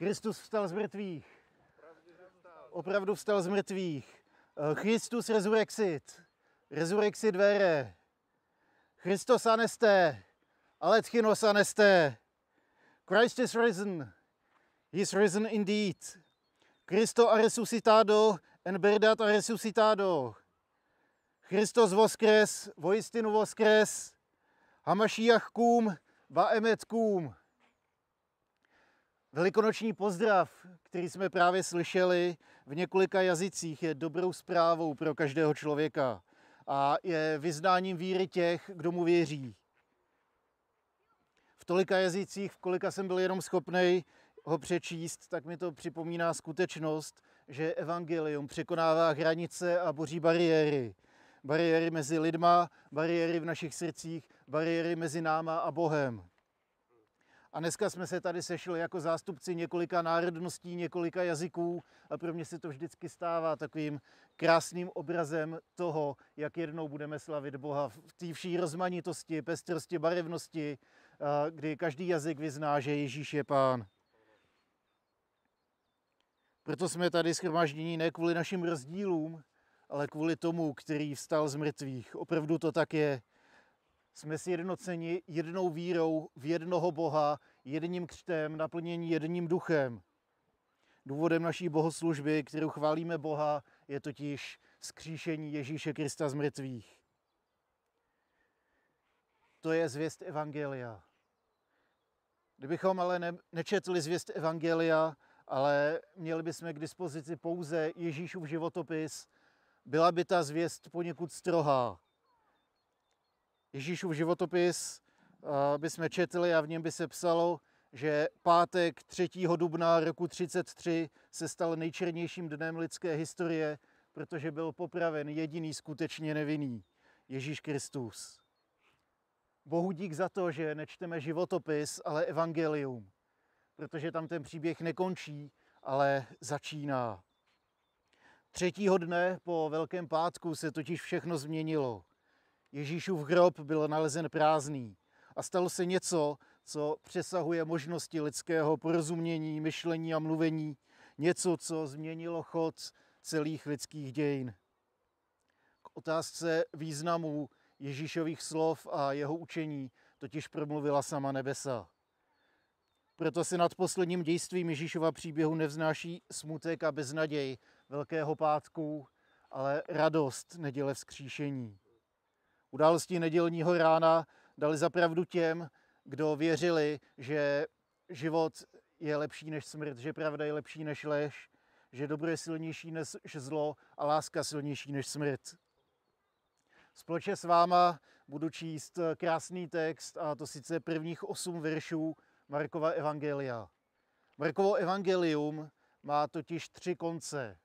Kristus vstal z mrtvých. Opravdu vstal z mrtvých. Eh, Christus resurrexit. Resurrexit vere. Christos aneste. Aletchinos aneste. Christ is risen. He is risen indeed. Cristo a resuscitado en verdad a resuscitado. Christos voskres, vojistinu voskres. Hamashiach kum, va emet kum. Velikonoční pozdrav, který jsme právě slyšeli v několika jazycích, je dobrou zprávou pro každého člověka a je vyznáním víry těch, kdo mu věří. V tolika jazycích, v kolika jsem byl jenom schopný ho přečíst, tak mi to připomíná skutečnost, že evangelium překonává hranice a boří bariéry. Bariéry mezi lidma, bariéry v našich srdcích, bariéry mezi náma a Bohem. A dneska jsme se tady sešli jako zástupci několika národností, několika jazyků a pro mě se to vždycky stává takovým krásným obrazem toho, jak jednou budeme slavit Boha v té vší rozmanitosti, pestrosti, barevnosti, kdy každý jazyk vyzná, že Ježíš je Pán. Proto jsme tady schromáždění ne kvůli našim rozdílům, ale kvůli tomu, který vstal z mrtvých. Opravdu to tak je. Jsme si jednoceni jednou vírou v jednoho Boha, jedním křtem, naplnění jedním duchem. Důvodem naší bohoslužby, kterou chválíme Boha, je totiž skříšení Ježíše Krista z mrtvých. To je zvěst Evangelia. Kdybychom ale ne, nečetli zvěst Evangelia, ale měli bychom k dispozici pouze Ježíšův životopis, byla by ta zvěst poněkud strohá. Ježíšův životopis bychom četli a v něm by se psalo, že pátek 3. dubna roku 33 se stal nejčernějším dnem lidské historie, protože byl popraven jediný skutečně nevinný, Ježíš Kristus. Bohu dík za to, že nečteme životopis, ale evangelium, protože tam ten příběh nekončí, ale začíná. Třetího dne po Velkém pátku se totiž všechno změnilo. Ježíšův hrob byl nalezen prázdný a stalo se něco, co přesahuje možnosti lidského porozumění, myšlení a mluvení, něco, co změnilo chod celých lidských dějin. K otázce významu Ježíšových slov a jeho učení totiž promluvila sama nebesa. Proto se nad posledním dějstvím Ježíšova příběhu nevznáší smutek a beznaděj Velkého pátku, ale radost neděle vzkříšení. Události nedělního rána dali zapravdu těm, kdo věřili, že život je lepší než smrt, že pravda je lepší než lež, že dobro je silnější než zlo a láska silnější než smrt. Společně s váma budu číst krásný text, a to sice prvních osm veršů Markova Evangelia. Markovo Evangelium má totiž tři konce.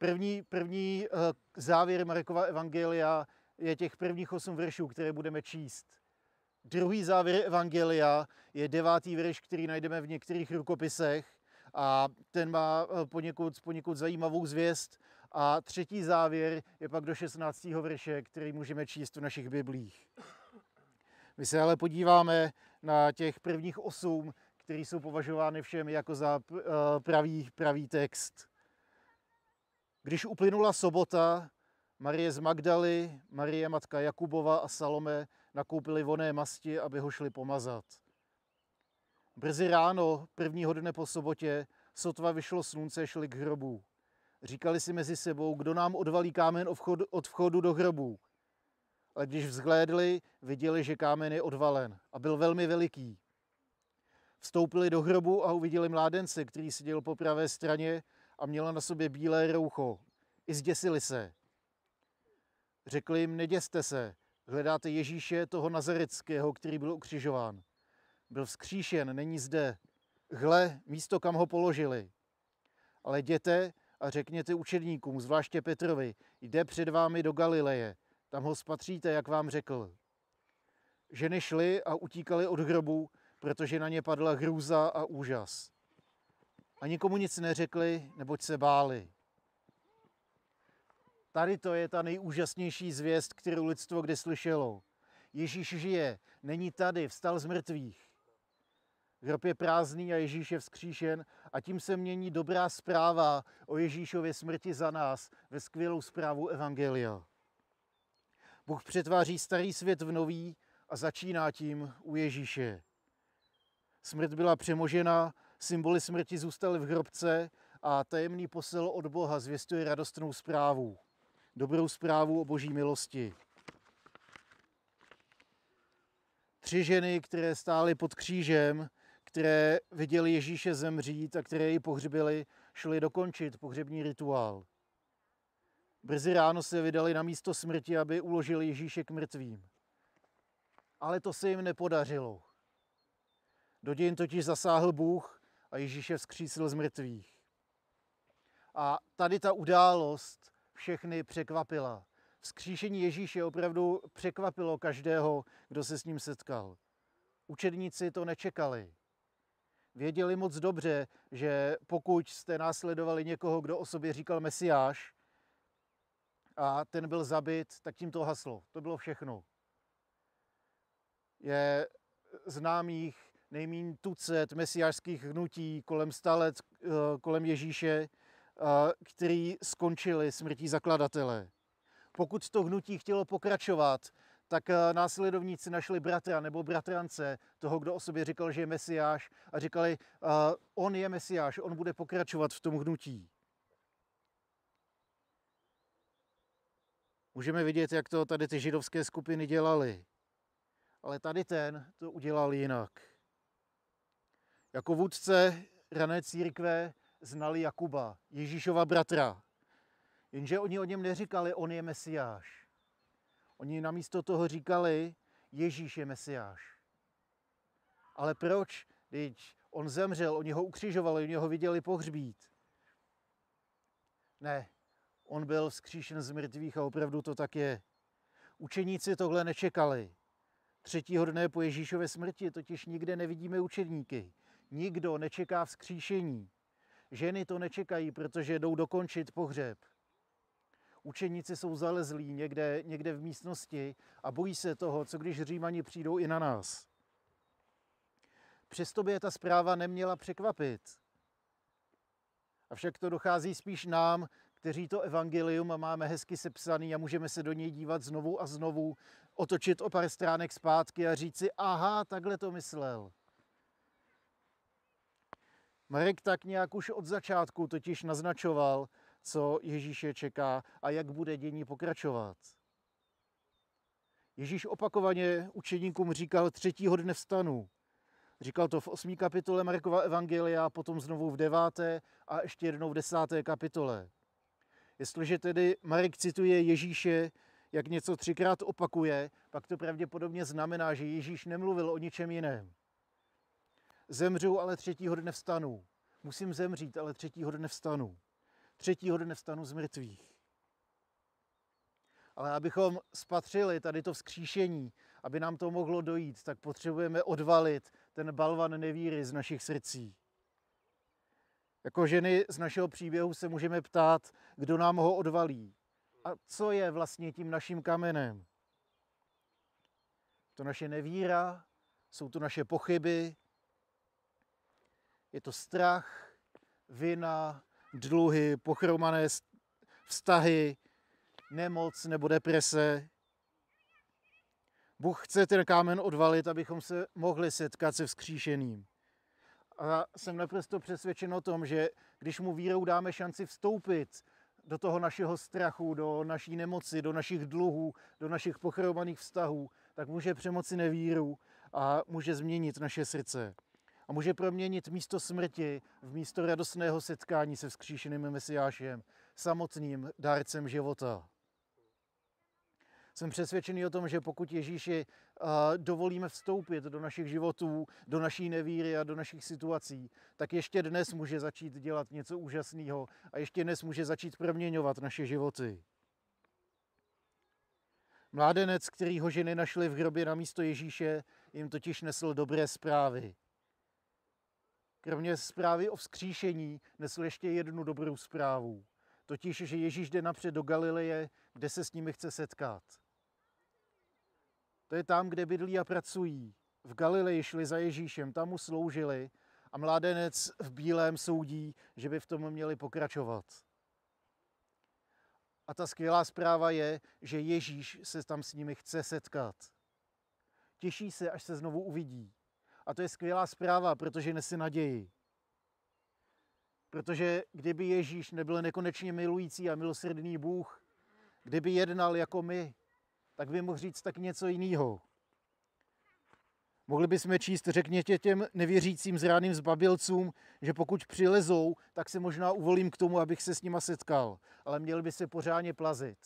První, první eh, závěr Markova Evangelia je těch prvních osm veršů, které budeme číst. Druhý závěr Evangelia je devátý verš, který najdeme v některých rukopisech a ten má eh, poněkud, poněkud zajímavou zvěst. A třetí závěr je pak do 16. verše, který můžeme číst v našich biblích. My se ale podíváme na těch prvních osm, které jsou považovány všem jako za eh, pravý, pravý text. Když uplynula sobota, Marie z Magdaly, Marie matka Jakubova a Salome nakoupili voné masti, aby ho šli pomazat. Brzy ráno, prvního dne po sobotě, sotva vyšlo slunce, šli k hrobu. Říkali si mezi sebou, kdo nám odvalí kámen od vchodu do hrobu. Ale když vzhlédli, viděli, že kámen je odvalen a byl velmi veliký. Vstoupili do hrobu a uviděli mládence, který seděl po pravé straně a měl na sobě bílé roucho. I zděsili se. Řekli jim, neděste se, hledáte Ježíše, toho Nazareckého, který byl ukřižován. Byl vzkříšen, není zde. Hle, místo, kam ho položili. Ale jděte a řekněte učedníkům, zvláště Petrovi, jde před vámi do Galileje, tam ho spatříte, jak vám řekl. Ženy šly a utíkaly od hrobu, protože na ně padla hrůza a úžas. A nikomu nic neřekli, neboť se báli. Tady to je ta nejúžasnější zvěst, kterou lidstvo kdy slyšelo. Ježíš žije, není tady, vstal z mrtvých. Hrob je prázdný a Ježíš je vzkříšen a tím se mění dobrá zpráva o Ježíšově smrti za nás ve skvělou zprávu Evangelia. Bůh přetváří starý svět v nový a začíná tím u Ježíše. Smrt byla přemožena, symboly smrti zůstaly v hrobce a tajemný posel od Boha zvěstuje radostnou zprávu. Dobrou zprávu o boží milosti. Tři ženy, které stály pod křížem, které viděli Ježíše zemřít a které ji pohřbili, šly dokončit pohřební rituál. Brzy ráno se vydali na místo smrti, aby uložili Ježíše k mrtvým. Ale to se jim nepodařilo. Do dějin totiž zasáhl Bůh a Ježíše vzkřísil z mrtvých. A tady ta událost všechny překvapila. Vzkříšení Ježíše opravdu překvapilo každého, kdo se s ním setkal. Učedníci to nečekali. Věděli moc dobře, že pokud jste následovali někoho, kdo o sobě říkal Mesiáš, a ten byl zabit, tak tím to haslo. To bylo všechno. Je známých nejmín tucet mesiářských hnutí kolem stalet, eh, kolem Ježíše, eh, který skončili smrtí zakladatele. Pokud to hnutí chtělo pokračovat, tak eh, následovníci našli bratra nebo bratrance toho, kdo o sobě říkal, že je mesiáš a říkali, on je mesiáš, on bude pokračovat v tom hnutí. Můžeme vidět, jak to tady ty židovské skupiny dělali. Ale tady ten to udělal jinak. Jako vůdce rané církve znali Jakuba, Ježíšova bratra. Jenže oni o něm neříkali, on je mesiáš. Oni namísto toho říkali, Ježíš je mesiáš. Ale proč? Když on zemřel, oni ho ukřižovali, oni ho viděli pohřbít. Ne, on byl vzkříšen z mrtvých a opravdu to tak je. Učeníci tohle nečekali. Třetího dne po Ježíšově smrti totiž nikde nevidíme učedníky. Nikdo nečeká vzkříšení. Ženy to nečekají, protože jdou dokončit pohřeb. Učeníci jsou zalezlí někde, někde v místnosti a bojí se toho, co když římani přijdou i na nás. Přesto by je ta zpráva neměla překvapit. Avšak to dochází spíš nám, kteří to evangelium máme hezky sepsaný a můžeme se do něj dívat znovu a znovu, otočit o pár stránek zpátky a říct si, aha, takhle to myslel. Marek tak nějak už od začátku totiž naznačoval, co Ježíše čeká a jak bude dění pokračovat. Ježíš opakovaně učeníkům říkal třetího dne vstanu. Říkal to v osmý kapitole Markova Evangelia, potom znovu v deváté a ještě jednou v desáté kapitole. Jestliže tedy Marek cituje Ježíše, jak něco třikrát opakuje, pak to pravděpodobně znamená, že Ježíš nemluvil o ničem jiném. Zemřu, ale třetího dne vstanu. Musím zemřít, ale třetího dne vstanu. Třetího dne vstanu z mrtvých. Ale abychom spatřili tady to vzkříšení, aby nám to mohlo dojít, tak potřebujeme odvalit ten balvan nevíry z našich srdcí. Jako ženy z našeho příběhu se můžeme ptát, kdo nám ho odvalí. A co je vlastně tím naším kamenem? To naše nevíra, jsou to naše pochyby, je to strach, vina, dluhy, pochromané vztahy, nemoc nebo deprese. Bůh chce ten kámen odvalit, abychom se mohli setkat se vzkříšeným. A jsem naprosto přesvědčen o tom, že když mu vírou dáme šanci vstoupit do toho našeho strachu, do naší nemoci, do našich dluhů, do našich pochromaných vztahů, tak může přemoci nevíru a může změnit naše srdce. A může proměnit místo smrti v místo radostného setkání se vzkříšeným Mesiášem, samotným dárcem života. Jsem přesvědčený o tom, že pokud Ježíši dovolíme vstoupit do našich životů, do naší nevíry a do našich situací, tak ještě dnes může začít dělat něco úžasného a ještě dnes může začít proměňovat naše životy. Mládenec, který ho ženy našly v hrobě na místo Ježíše, jim totiž nesl dobré zprávy. Kromě zprávy o vzkříšení nesl ještě jednu dobrou zprávu. Totiž, že Ježíš jde napřed do Galileje, kde se s nimi chce setkat. To je tam, kde bydlí a pracují. v Galileji šli za Ježíšem, tam mu sloužili a mládenec v bílém soudí, že by v tom měli pokračovat. A ta skvělá zpráva je, že Ježíš se tam s nimi chce setkat. Těší se, až se znovu uvidí. A to je skvělá zpráva, protože nese naději. Protože kdyby Ježíš nebyl nekonečně milující a milosrdný Bůh, kdyby jednal jako my, tak by mohl říct tak něco jiného. Mohli bychom číst, řekněte těm nevěřícím zrádným zbabilcům, že pokud přilezou, tak se možná uvolím k tomu, abych se s nima setkal. Ale měli by se pořádně plazit.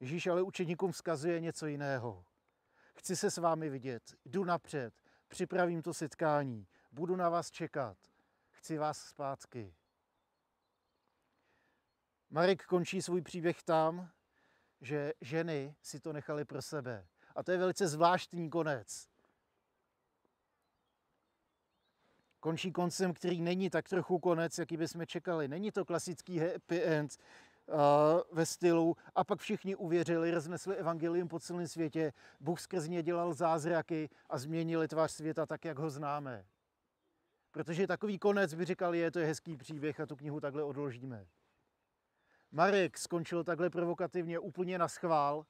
Ježíš ale učeníkům vzkazuje něco jiného. Chci se s vámi vidět, jdu napřed, připravím to setkání, budu na vás čekat, chci vás zpátky. Marek končí svůj příběh tam, že ženy si to nechali pro sebe. A to je velice zvláštní konec. končí koncem, který není tak trochu konec, jaký bychom čekali. Není to klasický happy end ve stylu a pak všichni uvěřili, roznesli evangelium po celém světě, Bůh skrz ně dělal zázraky a změnili tvář světa tak, jak ho známe. Protože takový konec by říkali, je to je hezký příběh a tu knihu takhle odložíme. Marek skončil takhle provokativně úplně na schvál,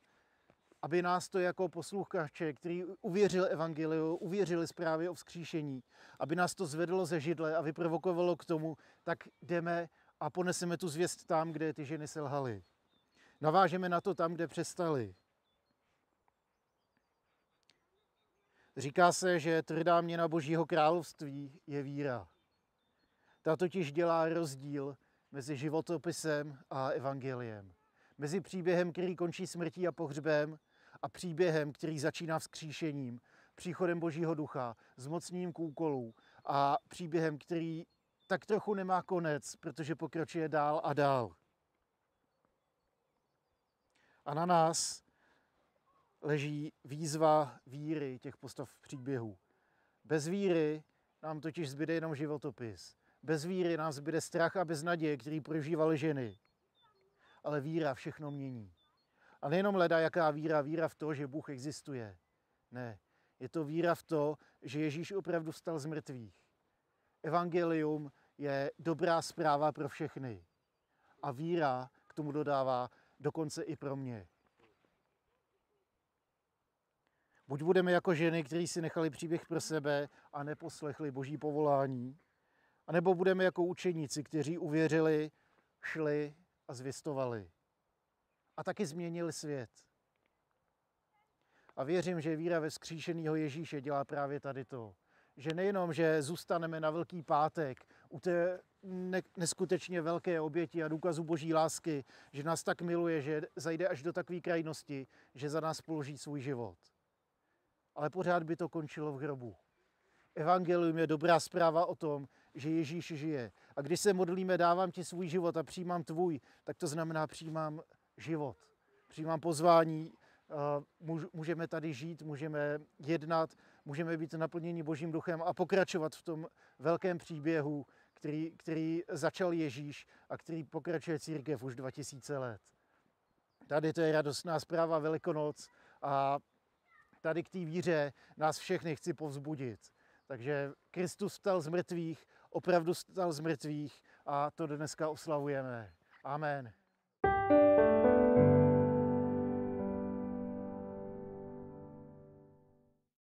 aby nás to jako posluchače, který uvěřil evangeliu, uvěřili zprávě o vzkříšení, aby nás to zvedlo ze židle a vyprovokovalo k tomu, tak jdeme a poneseme tu zvěst tam, kde ty ženy selhaly. Navážeme na to tam, kde přestali. Říká se, že tvrdá měna Božího království je víra. Ta totiž dělá rozdíl mezi životopisem a evangeliem. Mezi příběhem, který končí smrtí a pohřbem, a příběhem, který začíná vzkříšením, příchodem Božího ducha, zmocněním k úkolů a příběhem, který tak trochu nemá konec, protože pokračuje dál a dál. A na nás leží výzva víry těch postav příběhů. Bez víry nám totiž zbyde jenom životopis. Bez víry nám zbyde strach a beznaděje, který prožívaly ženy. Ale víra všechno mění. A nejenom leda, jaká víra, víra v to, že Bůh existuje. Ne, je to víra v to, že Ježíš opravdu vstal z mrtvých. Evangelium je dobrá zpráva pro všechny. A víra k tomu dodává dokonce i pro mě. Buď budeme jako ženy, kteří si nechali příběh pro sebe a neposlechli boží povolání, anebo budeme jako učeníci, kteří uvěřili, šli a zvěstovali a taky změnil svět. A věřím, že víra ve skříšenýho Ježíše dělá právě tady to. Že nejenom, že zůstaneme na Velký pátek u té neskutečně velké oběti a důkazu boží lásky, že nás tak miluje, že zajde až do takové krajnosti, že za nás položí svůj život. Ale pořád by to končilo v hrobu. Evangelium je dobrá zpráva o tom, že Ježíš žije. A když se modlíme, dávám ti svůj život a přijímám tvůj, tak to znamená přijímám život. Přijímám pozvání, můžeme tady žít, můžeme jednat, můžeme být naplněni Božím duchem a pokračovat v tom velkém příběhu, který, který začal Ježíš a který pokračuje církev už 2000 let. Tady to je radostná zpráva Velikonoc a tady k té víře nás všechny chci povzbudit. Takže Kristus stal z mrtvých, opravdu stal z mrtvých a to dneska oslavujeme. Amen.